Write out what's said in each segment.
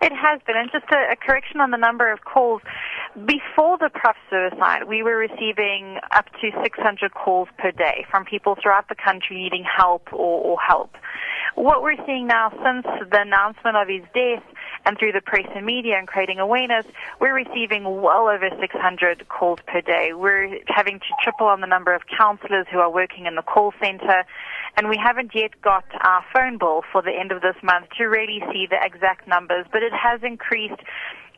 It has been, and just a, a correction on the number of calls. Before the Prof suicide, we were receiving up to 600 calls per day from people throughout the country needing help or, or help. What we're seeing now since the announcement of his death and through the press and media and creating awareness, we're receiving well over 600 calls per day. We're having to triple on the number of counselors who are working in the call center. And we haven't yet got our phone bill for the end of this month to really see the exact numbers, but it has increased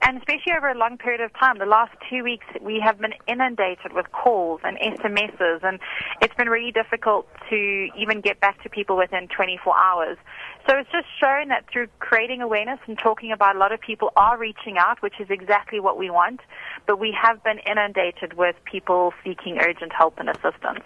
and especially over a long period of time. The last two weeks, we have been inundated with calls and SMSs, and it's been really difficult to even get back to people within 24 hours. So it's just shown that through creating awareness and talking about a lot of people are reaching out, which is exactly what we want, but we have been inundated with people seeking urgent help and assistance.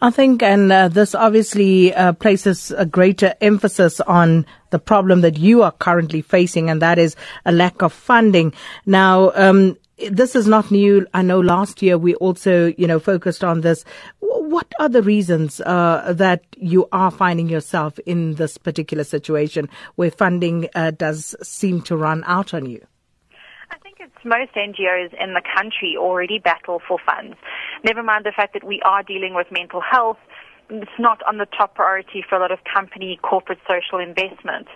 I think, and uh, this obviously uh, places a greater emphasis on the problem that you are currently facing, and that is a lack of funding. Now, um, this is not new. I know last year we also, you know, focused on this. What are the reasons uh, that you are finding yourself in this particular situation where funding uh, does seem to run out on you? I think it's most NGOs in the country already battle for funds. Never mind the fact that we are dealing with mental health it's not on the top priority for a lot of company corporate social investment.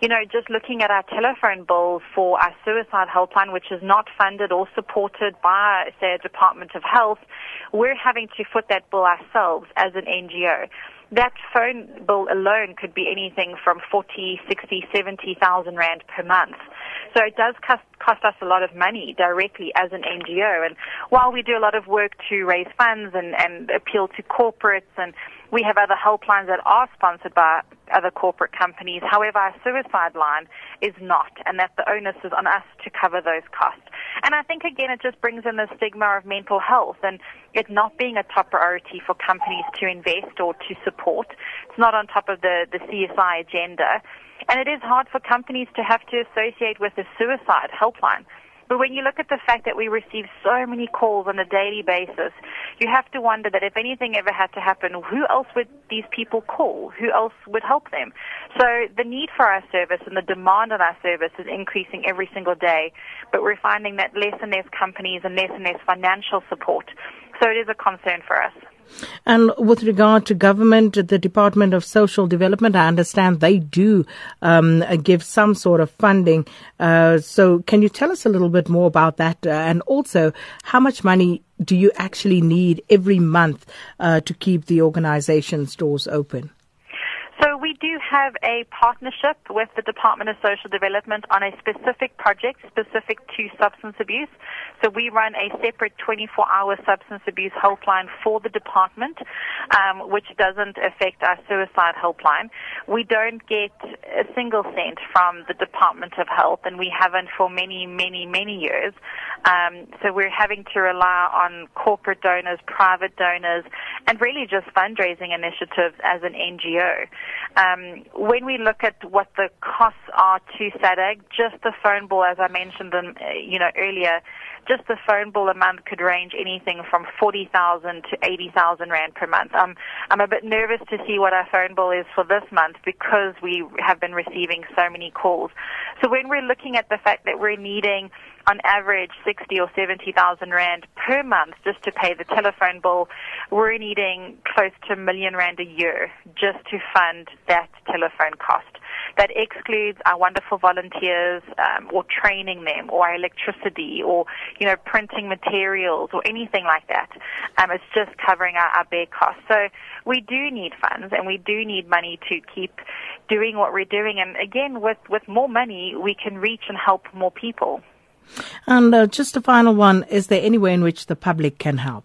You know, just looking at our telephone bill for our suicide helpline, which is not funded or supported by, say, a Department of Health, we're having to foot that bill ourselves as an NGO that phone bill alone could be anything from 40, 60, 70,000 rand per month. So it does cost, cost us a lot of money directly as an NGO. And while we do a lot of work to raise funds and, and appeal to corporates and we have other helplines that are sponsored by other corporate companies. However, our suicide line is not, and that the onus is on us to cover those costs. And I think again, it just brings in the stigma of mental health and it not being a top priority for companies to invest or to support. It's not on top of the, the CSI agenda. And it is hard for companies to have to associate with a suicide helpline. But when you look at the fact that we receive so many calls on a daily basis, you have to wonder that if anything ever had to happen, who else would these people call? Who else would help them? So the need for our service and the demand on our service is increasing every single day, but we're finding that less and less companies and less and less financial support. So it is a concern for us. And with regard to government, the Department of Social Development, I understand they do um, give some sort of funding. Uh, so, can you tell us a little bit more about that? Uh, and also, how much money do you actually need every month uh, to keep the organization's doors open? Have a partnership with the Department of Social Development on a specific project specific to substance abuse. So we run a separate 24-hour substance abuse helpline for the department, um, which doesn't affect our suicide helpline. We don't get a single cent from the Department of Health, and we haven't for many, many, many years. Um, so we're having to rely on corporate donors, private donors, and really just fundraising initiatives as an NGO. Um, when we look at what the costs are to SADAG, just the phone bill, as I mentioned, uh, you know, earlier, just the phone bill a month could range anything from 40,000 to 80,000 rand per month. Um, I'm a bit nervous to see what our phone bill is for this month because we have been receiving so many calls. So when we're looking at the fact that we're needing on average 60 or 70,000 rand per month just to pay the telephone bill, we're needing close to a million rand a year just to fund that telephone cost. That excludes our wonderful volunteers um, or training them or our electricity or, you know, printing materials or anything like that. Um, it's just covering our, our bare costs. So we do need funds and we do need money to keep doing what we're doing. And again, with, with more money, we can reach and help more people. And uh, just a final one, is there any way in which the public can help?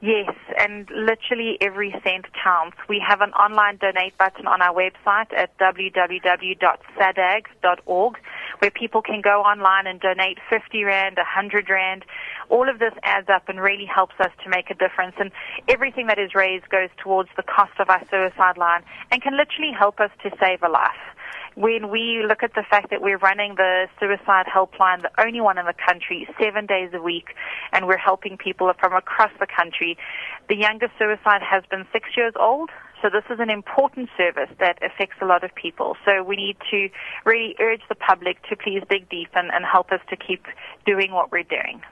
Yes, and literally every cent counts. We have an online donate button on our website at www.sadag.org where people can go online and donate 50 Rand, 100 Rand. All of this adds up and really helps us to make a difference. And everything that is raised goes towards the cost of our suicide line and can literally help us to save a life when we look at the fact that we're running the suicide helpline, the only one in the country, seven days a week, and we're helping people from across the country, the youngest suicide has been six years old. So this is an important service that affects a lot of people. So we need to really urge the public to please dig deep and, and help us to keep doing what we're doing.